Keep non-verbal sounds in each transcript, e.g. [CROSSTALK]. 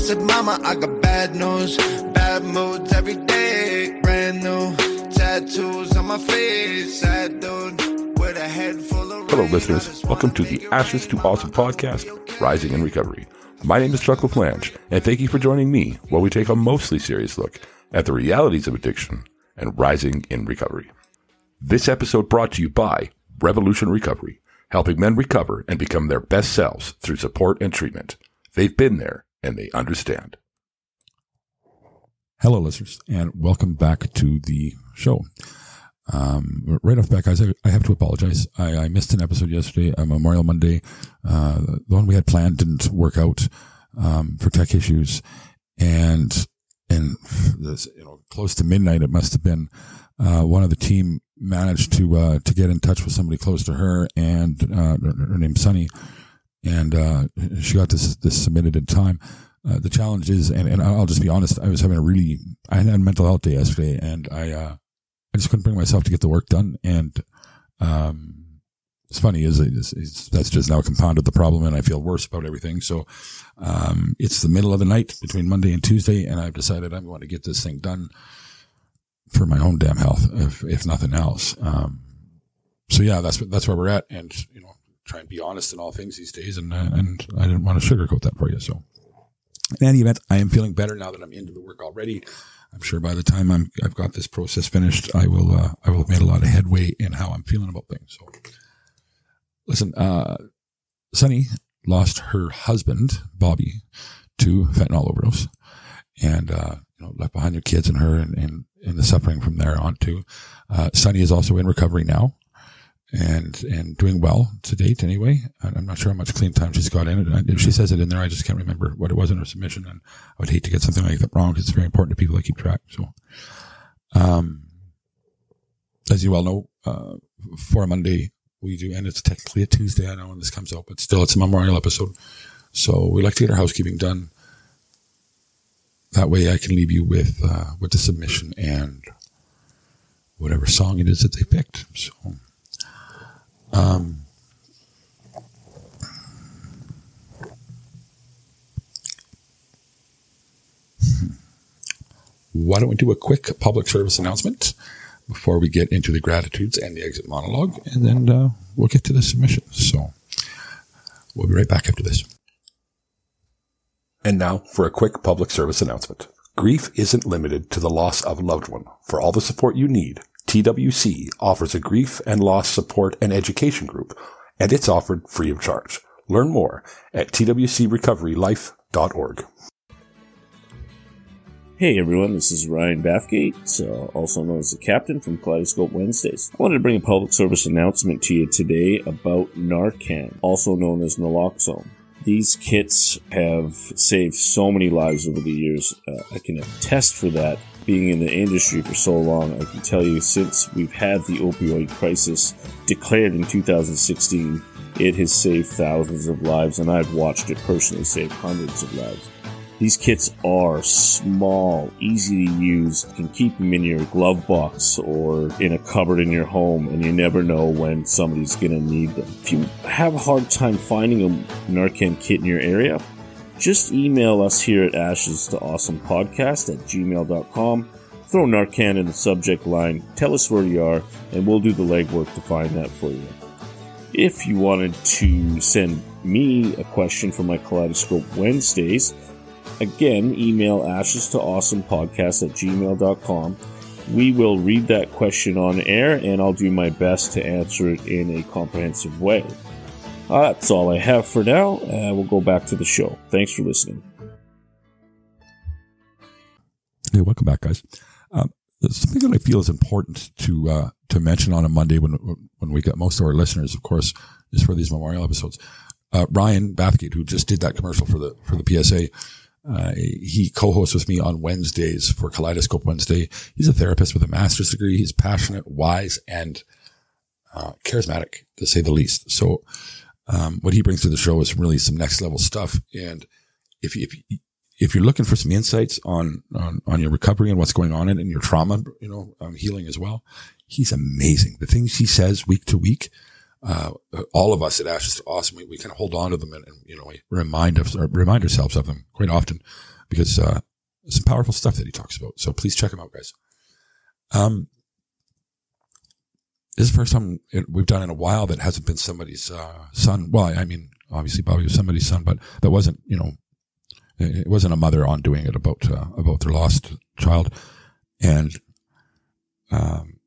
said, Mama, I got bad news. Bad moods every day. Brand new tattoos on my face. Sad dude with a head full of Hello, listeners. Welcome to the Ashes to Awesome podcast, Rising in Recovery. My name is Chuck LaFlange, and thank you for joining me while we take a mostly serious look at the realities of addiction and rising in recovery. This episode brought to you by Revolution Recovery, helping men recover and become their best selves through support and treatment. They've been there and they understand. Hello, listeners, and welcome back to the show. Um, right off the bat, guys, I, have to apologize. I, I missed an episode yesterday, uh, Memorial Monday. Uh, the one we had planned didn't work out um, for tech issues, and and this, you know, close to midnight, it must have been. Uh, one of the team managed to uh, to get in touch with somebody close to her, and uh, her name's Sunny, and uh, she got this this submitted in time. Uh, the challenge is, and, and I'll just be honest, I was having a really, I had a mental health day yesterday, and I, uh, I just couldn't bring myself to get the work done. And, um, it's funny is that's just now compounded the problem, and I feel worse about everything. So, um, it's the middle of the night between Monday and Tuesday, and I've decided I'm going to get this thing done for my own damn health, if if nothing else. Um, so yeah, that's that's where we're at, and you know, try and be honest in all things these days, and uh, and I didn't want to sugarcoat that for you, so in any event, I am feeling better now that I'm into the work already. I'm sure by the time I'm, I've got this process finished, I will, uh, I will have made a lot of headway in how I'm feeling about things. So listen, uh, Sunny lost her husband, Bobby, to fentanyl overdose and, uh, you know, left behind her kids and her and, and, and the suffering from there on too. Uh, Sunny is also in recovery now and and doing well to date anyway. I'm not sure how much clean time she's got in it. She says it in there. I just can't remember what it was in her submission, and I would hate to get something like that wrong because it's very important to people that keep track. So, um, as you well know, uh, for Monday we do, and it's technically a Tuesday. I know when this comes out, but still, it's a memorial episode. So we like to get our housekeeping done. That way, I can leave you with uh, with the submission and whatever song it is that they picked. So. Um, why don't we do a quick public service announcement before we get into the gratitudes and the exit monologue, and then uh, we'll get to the submissions. So we'll be right back after this. And now for a quick public service announcement. Grief isn't limited to the loss of a loved one. For all the support you need, TWC offers a grief and loss support and education group, and it's offered free of charge. Learn more at twcrecoverylife.org. Hey everyone, this is Ryan Bathgate, uh, also known as the Captain from Kaleidoscope Wednesdays. I wanted to bring a public service announcement to you today about Narcan, also known as naloxone. These kits have saved so many lives over the years. Uh, I can attest for that. Being in the industry for so long, I can tell you since we've had the opioid crisis declared in 2016, it has saved thousands of lives, and I've watched it personally save hundreds of lives. These kits are small, easy to use. You can keep them in your glove box or in a cupboard in your home, and you never know when somebody's going to need them. If you have a hard time finding a Narcan kit in your area, just email us here at ashes to awesome podcast at gmail.com. Throw Narcan in the subject line, tell us where you are, and we'll do the legwork to find that for you. If you wanted to send me a question for my Kaleidoscope Wednesdays, Again, email ashes to awesome podcast at gmail.com. We will read that question on air and I'll do my best to answer it in a comprehensive way. Uh, that's all I have for now. Uh, we'll go back to the show. Thanks for listening. Hey, welcome back, guys. Um, something that I feel is important to uh, to mention on a Monday when when we get most of our listeners, of course, is for these memorial episodes. Uh, Ryan Bathgate, who just did that commercial for the for the PSA, uh, he co-hosts with me on Wednesdays for Kaleidoscope Wednesday. He's a therapist with a master's degree. He's passionate, wise, and uh, charismatic, to say the least. So, um, what he brings to the show is really some next level stuff. And if if if you're looking for some insights on on, on your recovery and what's going on in, in your trauma, you know, um, healing as well, he's amazing. The things he says week to week uh, all of us at Ashes to Awesome, we, we kind of hold on to them and, and, you know, we remind us remind ourselves of them quite often because, uh, some powerful stuff that he talks about. So please check him out, guys. Um, this is the first time we've done in a while that hasn't been somebody's, uh, son. Well, I mean, obviously Bobby was somebody's son, but that wasn't, you know, it wasn't a mother on doing it about, uh, about their lost child. And, um,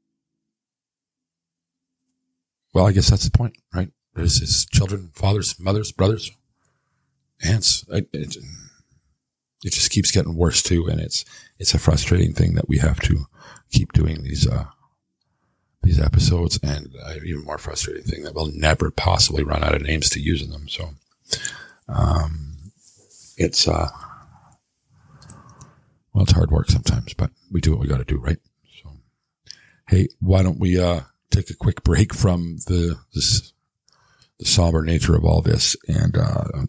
well, I guess that's the point, right? There's his children, fathers, mothers, brothers, aunts. It, it, it, just keeps getting worse too. And it's, it's a frustrating thing that we have to keep doing these, uh, these episodes and uh, even more frustrating thing that we'll never possibly run out of names to use in them. So, um, it's, uh, well, it's hard work sometimes, but we do what we got to do, right? So, hey, why don't we, uh, take a quick break from the, this, the somber nature of all this and, uh,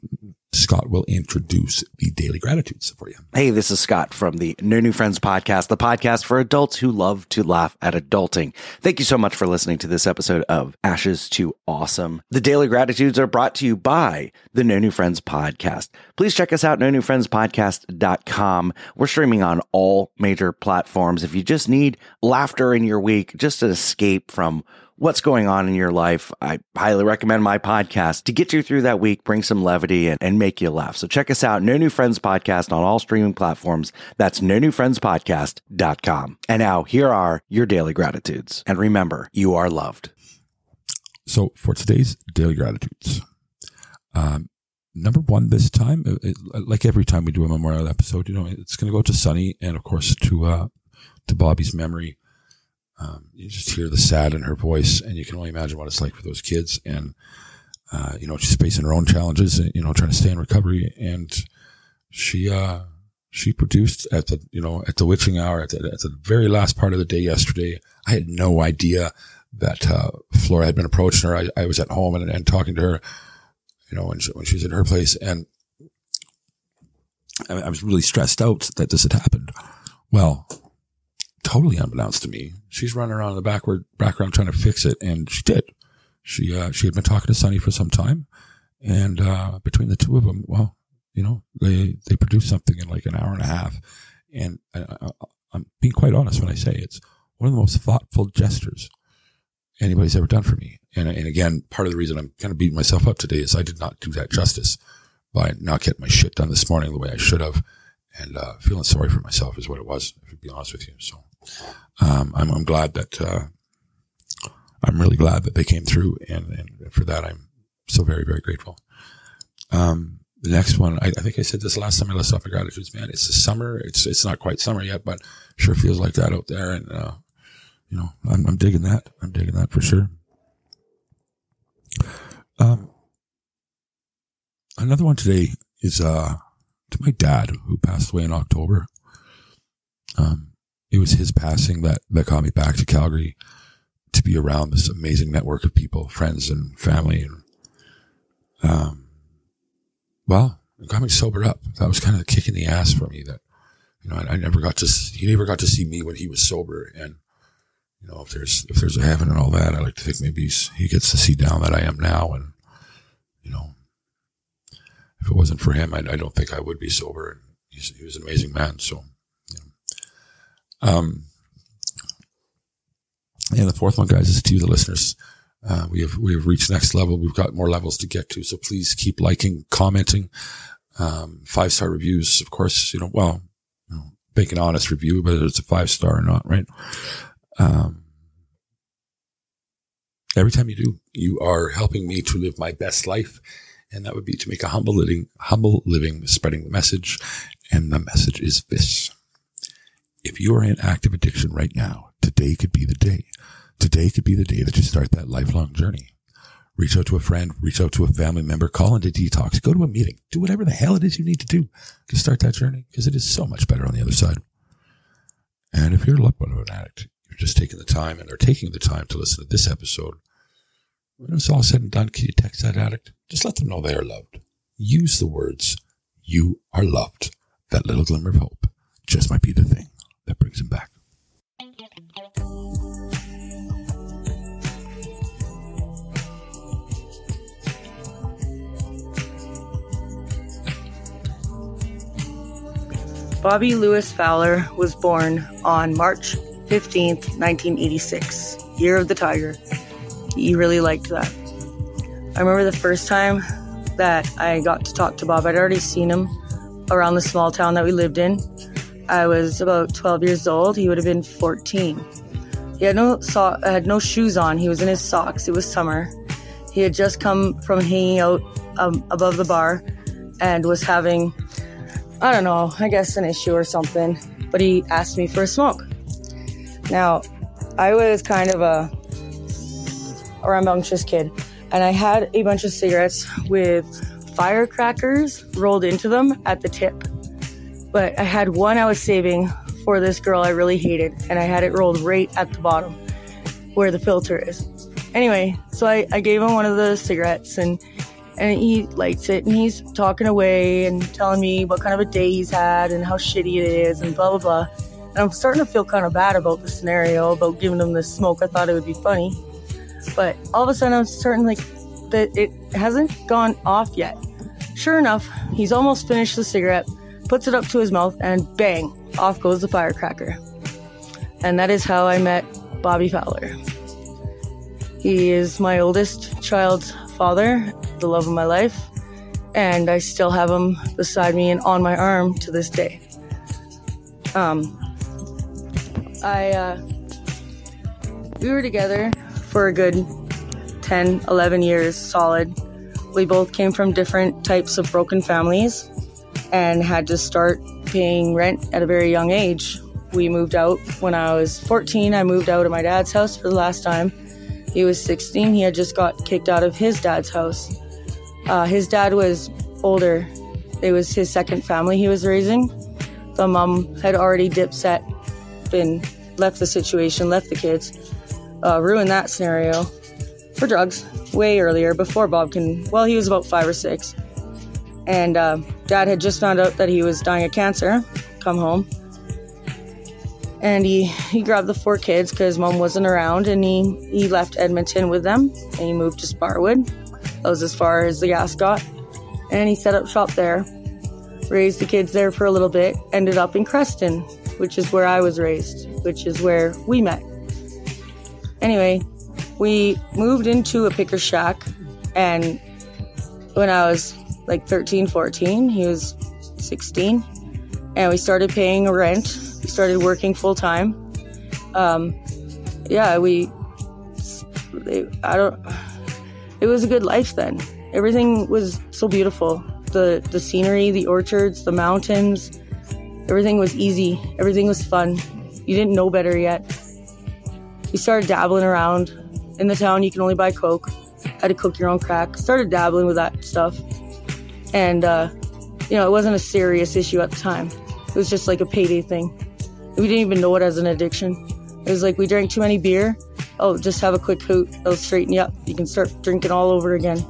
Scott will introduce the daily gratitudes for you. Hey, this is Scott from the No New Friends podcast, the podcast for adults who love to laugh at adulting. Thank you so much for listening to this episode of Ashes to Awesome. The daily gratitudes are brought to you by the No New Friends podcast. Please check us out, no new friends podcast.com. We're streaming on all major platforms. If you just need laughter in your week, just an escape from what's going on in your life, I highly recommend my podcast to get you through that week, bring some levity and, and make you laugh. So check us out, No New Friends Podcast on all streaming platforms. That's no new friends podcast.com. And now here are your daily gratitudes. And remember, you are loved. So for today's daily gratitudes, um, number one this time, it, it, like every time we do a memorial episode, you know, it's going to go to Sunny and of course to, uh, to Bobby's memory. Um, you just hear the sad in her voice, and you can only imagine what it's like for those kids. And uh, you know, she's facing her own challenges, you know, trying to stay in recovery. And she uh, she produced at the you know at the witching hour at the, at the very last part of the day yesterday. I had no idea that uh, Flora had been approaching her. I, I was at home and, and talking to her, you know, when she, when she was in her place, and I, I was really stressed out that this had happened. Well, totally unbeknownst to me, she's running around in the backward background trying to fix it, and she did. She uh, she had been talking to Sunny for some time, and uh, between the two of them, well, you know, they they produced something in like an hour and a half, and I, am being quite honest when I say it's one of the most thoughtful gestures anybody's ever done for me. And and again, part of the reason I'm kind of beating myself up today is I did not do that justice by not getting my shit done this morning the way I should have, and uh, feeling sorry for myself is what it was. To be honest with you, so um, I'm, I'm glad that, uh, I'm really glad that they came through and, and for that, I'm so very, very grateful. Um, the next one, I, I, think I said this last time I listed off my gratitudes, man. It's the summer. It's, it's not quite summer yet, but sure feels like that out there. And, uh, you know, I'm, I'm digging that. I'm digging that for sure. Um, another one today is, uh, to my dad who passed away in October. Um, it was his passing that, that got me back to Calgary to be around this amazing network of people, friends and family. And, um, well, it got me sobered up. That was kind of the kick in the ass for me that, you know, I, I never got to, he never got to see me when he was sober. And, you know, if there's, if there's a heaven and all that, I like to think maybe he gets to see down that I am now. And, you know, if it wasn't for him, I, I don't think I would be sober. And he was an amazing man. So, um, and the fourth one, guys, is to the listeners. Uh, we have we have reached next level. We've got more levels to get to. So please keep liking, commenting, um, five star reviews. Of course, you know, well, you know, make an honest review, whether it's a five star or not, right? Um, every time you do, you are helping me to live my best life, and that would be to make a humble living, humble living, spreading the message. And the message is this. If you are in active addiction right now, today could be the day. Today could be the day that you start that lifelong journey. Reach out to a friend, reach out to a family member, call into detox, go to a meeting, do whatever the hell it is you need to do to start that journey because it is so much better on the other side. And if you're a loved one of an addict, you're just taking the time and are taking the time to listen to this episode. When it's all said and done, can you text that addict? Just let them know they are loved. Use the words, you are loved. That little glimmer of hope just might be the thing that brings him back. Bobby Lewis Fowler was born on March 15, 1986, Year of the Tiger. He really liked that. I remember the first time that I got to talk to Bob, I'd already seen him around the small town that we lived in, I was about 12 years old. He would have been 14. He had no so- had no shoes on. He was in his socks. It was summer. He had just come from hanging out um, above the bar and was having, I don't know, I guess an issue or something. But he asked me for a smoke. Now, I was kind of a, a rambunctious kid, and I had a bunch of cigarettes with firecrackers rolled into them at the tip. But I had one I was saving for this girl I really hated, and I had it rolled right at the bottom where the filter is. Anyway, so I, I gave him one of the cigarettes and and he lights it and he's talking away and telling me what kind of a day he's had and how shitty it is and blah blah blah. And I'm starting to feel kind of bad about the scenario about giving him this smoke. I thought it would be funny. But all of a sudden I'm starting like that it hasn't gone off yet. Sure enough, he's almost finished the cigarette, puts it up to his mouth, and bang, off goes the firecracker. And that is how I met Bobby Fowler. He is my oldest child's father, the love of my life, and I still have him beside me and on my arm to this day. Um, I, uh, we were together for a good 10, 11 years solid. We both came from different types of broken families and had to start paying rent at a very young age. We moved out when I was 14. I moved out of my dad's house for the last time. He was 16. He had just got kicked out of his dad's house. Uh, his dad was older. It was his second family he was raising. The mom had already dip set, been left the situation, left the kids, uh, ruined that scenario for drugs way earlier before Bob can. Well, he was about five or six, and uh, dad had just found out that he was dying of cancer. Come home, and he he grabbed the four kids because mom wasn't around, and he he left Edmonton with them, and he moved to Sparwood. That was as far as the gas got, and he set up shop there. Raised the kids there for a little bit. Ended up in Creston, which is where I was raised, which is where we met. Anyway, we moved into a picker shack and when i was like 13 14 he was 16 and we started paying rent we started working full time um, yeah we i don't it was a good life then. Everything was so beautiful. The the scenery the orchards the mountains everything was easy. Everything was fun. You didn't know better yet. We started dabbling around. In the town you can only buy coke. Had to cook your own crack. Started dabbling with that stuff and uh, you know it wasn't a serious issue at the time. It was just like a payday thing. We didn't even know it as an addiction. It was like we drank too many beer. Oh just have a quick hoot. It'll straighten you up. You can start drinking all over again.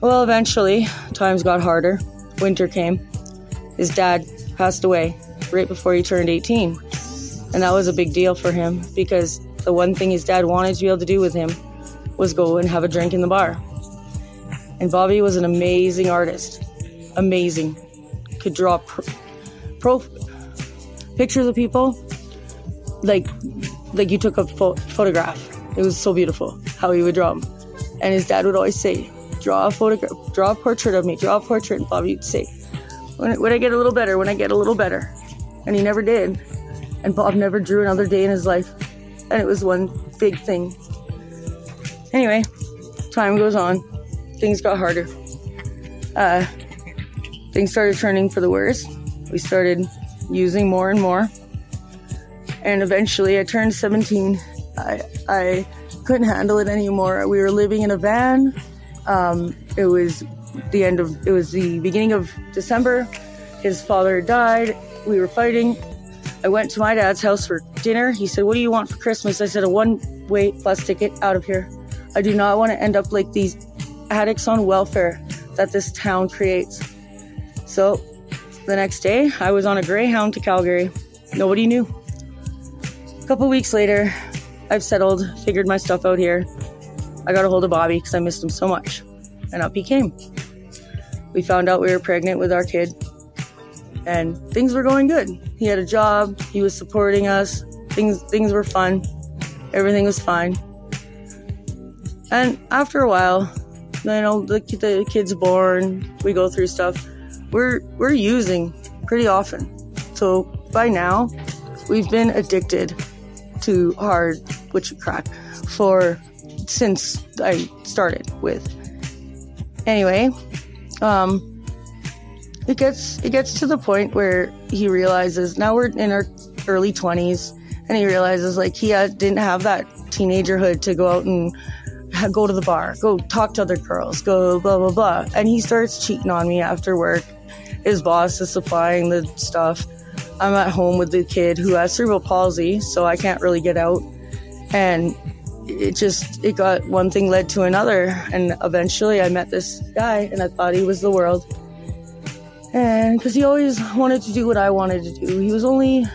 Well eventually times got harder. Winter came. His dad passed away right before he turned 18 and that was a big deal for him because the one thing his dad wanted to be able to do with him was go and have a drink in the bar. And Bobby was an amazing artist. Amazing. Could draw pro, pro pictures of people like like you took a pho- photograph. It was so beautiful how he would draw them. And his dad would always say, draw a photograph, draw a portrait of me, draw a portrait. And Bobby would say, when, when I get a little better, when I get a little better. And he never did. And Bob never drew another day in his life and it was one big thing. Anyway, time goes on, things got harder. Uh, things started turning for the worse. We started using more and more, and eventually, I turned 17. I I couldn't handle it anymore. We were living in a van. Um, it was the end of it was the beginning of December. His father died. We were fighting. I went to my dad's house for dinner. He said, What do you want for Christmas? I said, A one way bus ticket out of here. I do not want to end up like these addicts on welfare that this town creates. So the next day, I was on a Greyhound to Calgary. Nobody knew. A couple weeks later, I've settled, figured my stuff out here. I got a hold of Bobby because I missed him so much. And up he came. We found out we were pregnant with our kid. and things were going good. He had a job, he was supporting us, things things were fun, everything was fine. And after a while, you know, the, the kid's born, we go through stuff. We're we're using pretty often. So by now, we've been addicted to hard which crack for since I started with. Anyway, um, it gets it gets to the point where he realizes now we're in our early 20s and he realizes like he had, didn't have that teenagerhood to go out and [LAUGHS] go to the bar go talk to other girls go blah blah blah. And he starts cheating on me after work. His boss is supplying the stuff. I'm at home with the kid who has cerebral palsy so i can't really get out. And it just it got one thing led to another. And eventually i met this guy and i thought he was the world. And because he always wanted to do what I wanted to do, he was only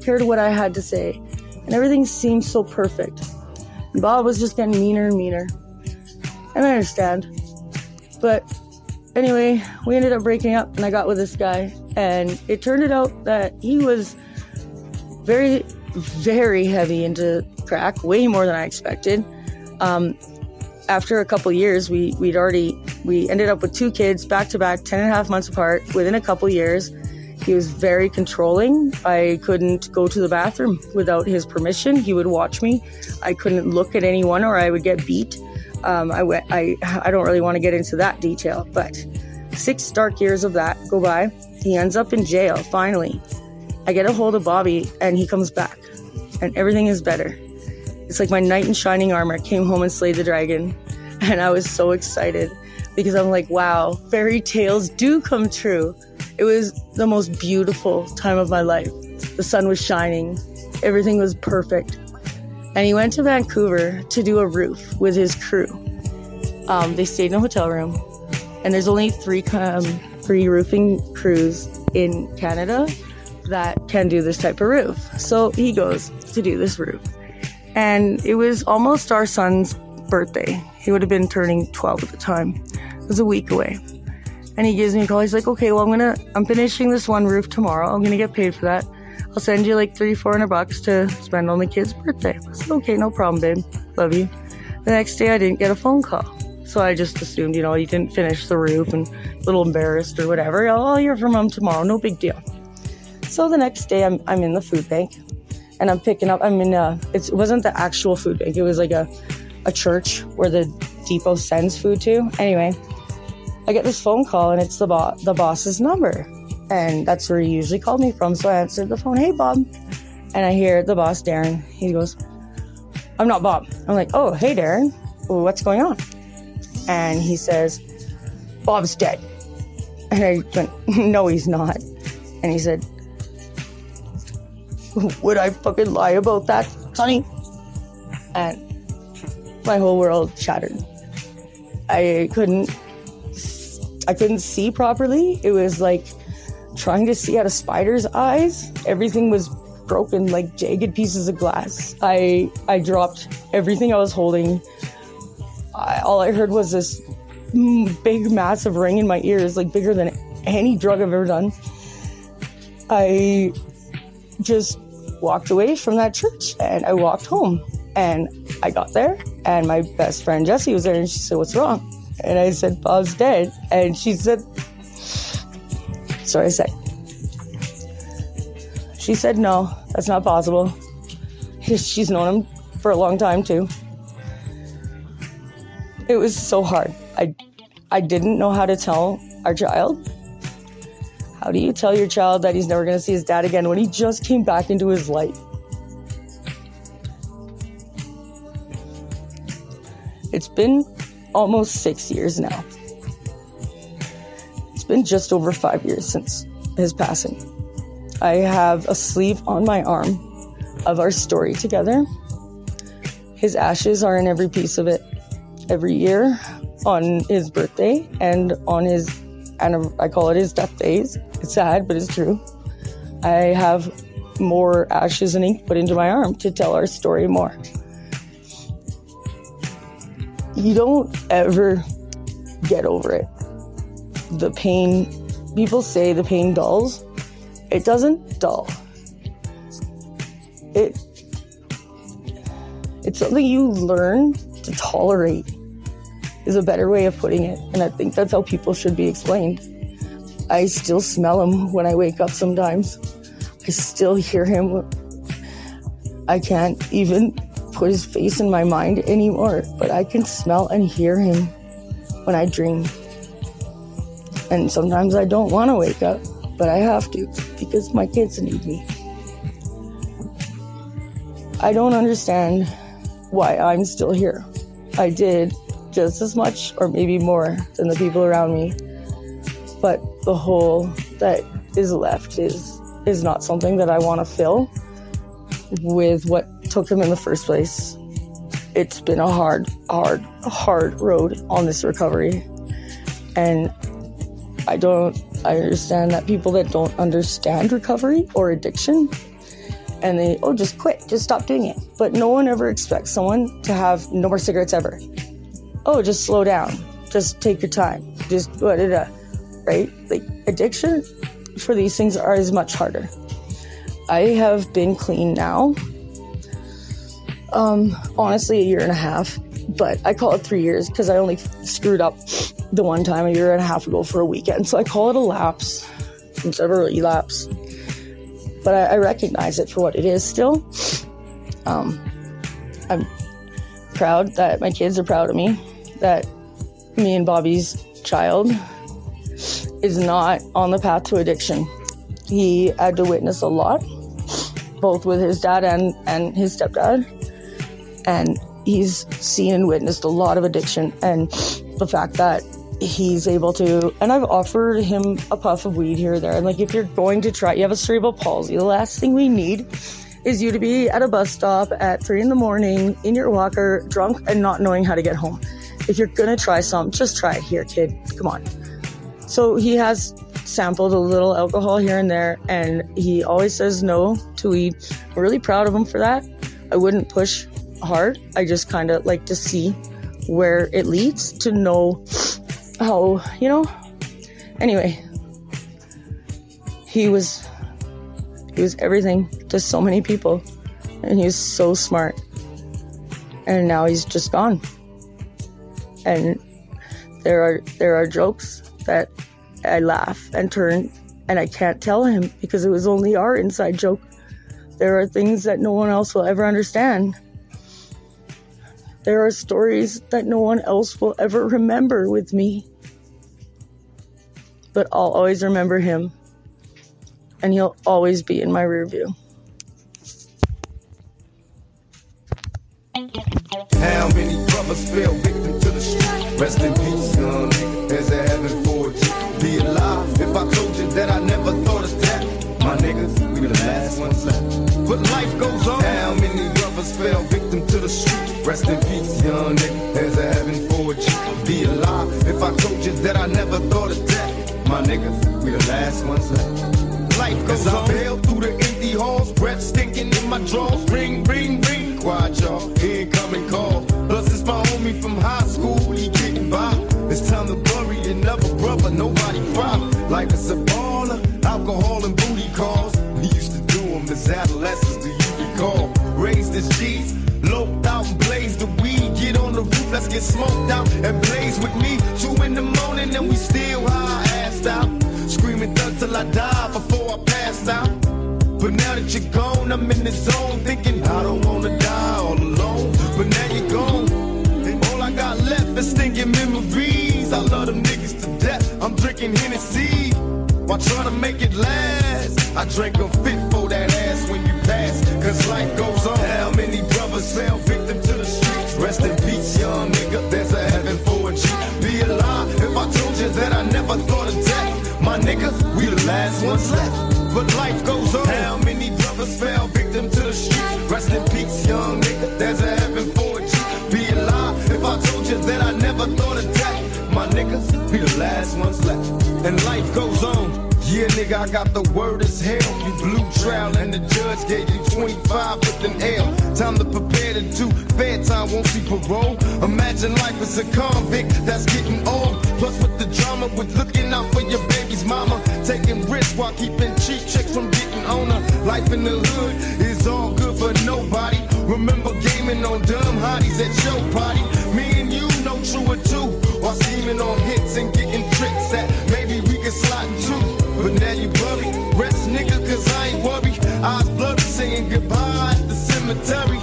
cared what I had to say, and everything seemed so perfect. Bob was just getting meaner and meaner, and I understand. But anyway, we ended up breaking up, and I got with this guy, and it turned out that he was very, very heavy into crack, way more than I expected. Um, after a couple years, we we'd already we ended up with two kids back to back, 10 and a half months apart. Within a couple years, he was very controlling. I couldn't go to the bathroom without his permission. He would watch me. I couldn't look at anyone, or I would get beat. Um, I went. I I don't really want to get into that detail, but six dark years of that go by. He ends up in jail. Finally, I get a hold of Bobby, and he comes back, and everything is better. It's like my knight in shining armor came home and slayed the dragon. And I was so excited because I'm like, wow, fairy tales do come true. It was the most beautiful time of my life. The sun was shining, everything was perfect. And he went to Vancouver to do a roof with his crew. Um, they stayed in a hotel room, and there's only three um, three roofing crews in Canada that can do this type of roof. So he goes to do this roof. And it was almost our son's birthday. He would have been turning 12 at the time. It was a week away. And he gives me a call. He's like, okay, well, I'm gonna, I'm finishing this one roof tomorrow. I'm gonna get paid for that. I'll send you like three, four hundred bucks to spend on the kid's birthday. I said, okay, no problem, babe. Love you. The next day, I didn't get a phone call. So I just assumed, you know, he didn't finish the roof and a little embarrassed or whatever. Oh, I'll hear from him tomorrow. No big deal. So the next day, I'm, I'm in the food bank and I'm picking up. I'm in uh, a. it wasn't the actual food bank. It was like a, a church where the depot sends food to. Anyway, I get this phone call and it's the bo- the boss's number, and that's where he usually called me from. So I answered the phone. Hey, Bob, and I hear the boss, Darren. He goes, "I'm not Bob." I'm like, "Oh, hey, Darren, what's going on?" And he says, "Bob's dead." And I went, [LAUGHS] "No, he's not." And he said, would I fucking lie about that, Sunny? And my whole world shattered. I couldn't I couldn't see properly. It was like trying to see out of spider's eyes. Everything was broken like jagged pieces of glass. I I dropped everything I was holding. I, all I heard was this big massive ring in my ears, like bigger than any drug I've ever done. I just walked away from that church and I walked home. And I got there and my best friend Jessie was there and she said, What's wrong? And I said, Bob's dead. And she said, Sorry, I said, She said, No, that's not possible. [LAUGHS] She's known him for a long time too. It was so hard. I, I didn't know how to tell our child how do you tell your child that he's never going to see his dad again when he just came back into his life? It's been almost six years now. It's been just over five years since his passing. I have a sleeve on my arm of our story together. His ashes are in every piece of it every year on his birthday and on his and I call it his death days. It's sad, but it's true. I have more ashes and ink put into my arm to tell our story more. You don't ever get over it. The pain, people say the pain dulls. it doesn't dull. It it's something you learn to tolerate is a better way of putting it. And I think that's how people should be explained. I still smell him when I wake up sometimes. I still hear him. I can't even put his face in my mind anymore, but I can smell and hear him when I dream. And sometimes I don't want to wake up, but I have to because my kids need me. I don't understand why I'm still here. I did just as much or maybe more than the people around me. But the hole that is left is is not something that I want to fill with what took him in the first place. It's been a hard, hard, hard road on this recovery. And I don't I understand that people that don't understand recovery or addiction and they oh just quit just stop doing it. But no one ever expects someone to have no more cigarettes ever. Oh just slow down. Just take your time. Just da, da. right? Like addiction for these things are as much harder. I have been clean now um honestly a year and a half but i call it three years because i only screwed up the one time a year and a half ago for a weekend so i call it a lapse instead of a relapse but I, I recognize it for what it is still. Um, I'm proud that my kids are proud of me, that me and Bobby's child is not on the path to addiction. He had to witness a lot, both with his dad and, and his stepdad. He's seen and witnessed a lot of addiction. And the fact that he's able to and i've offered him a puff of weed here or there. And like if you're going to try you have a cerebral palsy the last thing we need is you to be at a bus stop at three in the morning in your walker drunk and not knowing how to get home. If you're gonna try some just try it here kid. Come on. So he has sampled a little alcohol here and there and he always says no to weed. I'm really proud of him for that. I wouldn't push hard i just kind of like to see where it leads to know how, you know? Anyway, he was he was everything to so many people and he was so smart. And now he's just gone. And there are there are jokes that I laugh and turn and I can't tell him because it was only our inside joke. There are things that no one else will ever understand. There are stories that no one else will ever remember with me. But I'll always remember him, and he'll always be in my rear view. How many brothers fell victim to the street? Rest in peace, young nigga. There's a heaven for you. Be alive. If I told you that I never thought of that, my niggas, we the last ones left. But life goes on. How many brothers fell victim to the street? Rest in peace, young nigga. There's a heaven for you. Be alive. If I told you that I never thought of that, my niggas, we the last ones left. Life goes on. I bail through the empty halls, breath stinking in my drawers. Ring, ring, ring, quiet y'all. Incoming call. Plus it's my homie from high get smoked out and blaze with me. Two in the morning and we still high, assed out. Screaming thug till I die before I pass out. But now that you're gone, I'm in the zone thinking I don't wanna die all alone. But now you're gone, and all I got left is stinking memories. I love them niggas to death. I'm drinking Hennessy while trying to make it last. I drink a fit for that ass when you pass, cause life goes on. How many brothers fell victim to? Rest in peace, young nigga. There's a heaven for a G. Be alive if I told you that I never thought of death. My niggas, we the last ones left. But life goes on. How many brothers fell victim to the streets? Rest in peace, young nigga. There's a heaven for a G. Be alive if I told you that I never thought of death. My niggas, we the last ones left. And life goes on. Yeah, nigga, I got the word as hell. You blew trial and the judge gave you 25 with an L. Time to prepare to do bad time, won't see parole. Imagine life as a convict that's getting old. Plus with the drama with looking out for your baby's mama. taking risks while keeping cheap chicks from getting on her. Life in the hood is all good for nobody. Remember gaming on dumb hotties at your party. Me and you know true or two. While scheming on hits and getting tricks that But now you worry. Rest nigga, cause I ain't worried. Eyes blurry, saying goodbye at the cemetery.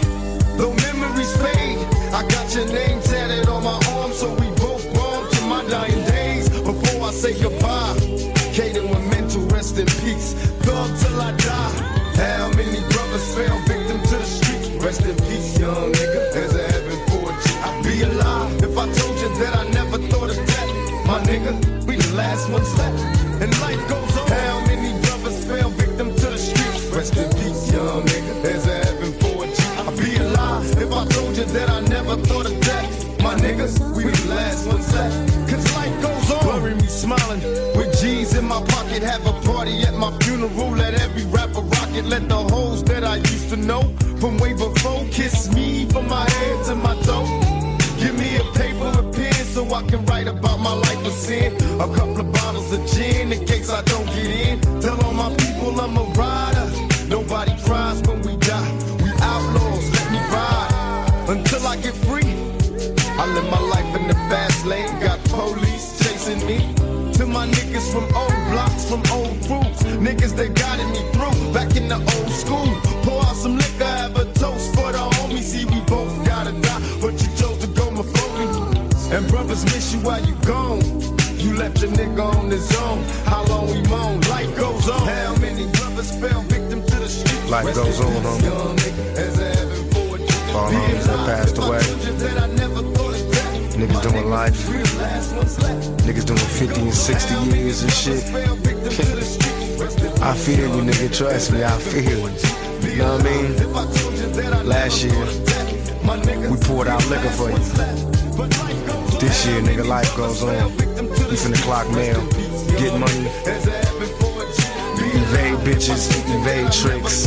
Funeral. Let every rapper rock it. Let the hoes that I used to know from way before kiss me from my head to my toe. Give me a paper and pen so I can write about my life of sin. A couple of bottles of gin in case I don't get in. Tell all my people I'm a rider. Niggas that guided me through. Back in the old school. Pour out some liquor, have a toast for the homies. See, we both gotta die. But you chose to go my me. And brothers miss you while you gone. You left your nigga on his own. How long we moan? Life goes on. How many brothers fell victim to the street? Life goes on, homie. Young nigga, as a heaven for a G. All homies that passed away. Niggas doing life. Niggas doing 50 and 60 years and shit. I feel you, nigga. Trust me, I feel you. You know what I mean? Last year, we poured out liquor for you. This year, nigga, life goes on. You finna clock mail, get money, evade bitches, evade tricks,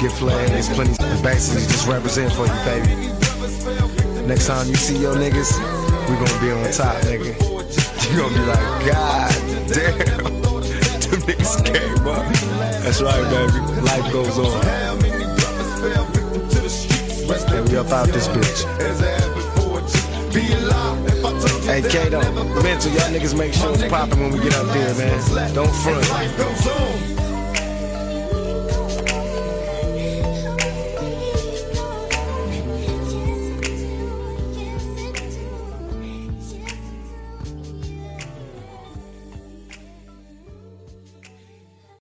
get flagged. There's plenty, of basically just represent for you, baby. Next time you see your niggas, we gonna be on top, nigga. You gonna be like, God damn, niggas came up. That's right, baby. Life goes on. And we up out this bitch. Hey, Kato, mental, y'all niggas make sure it's popping when we get up there, man. Don't front.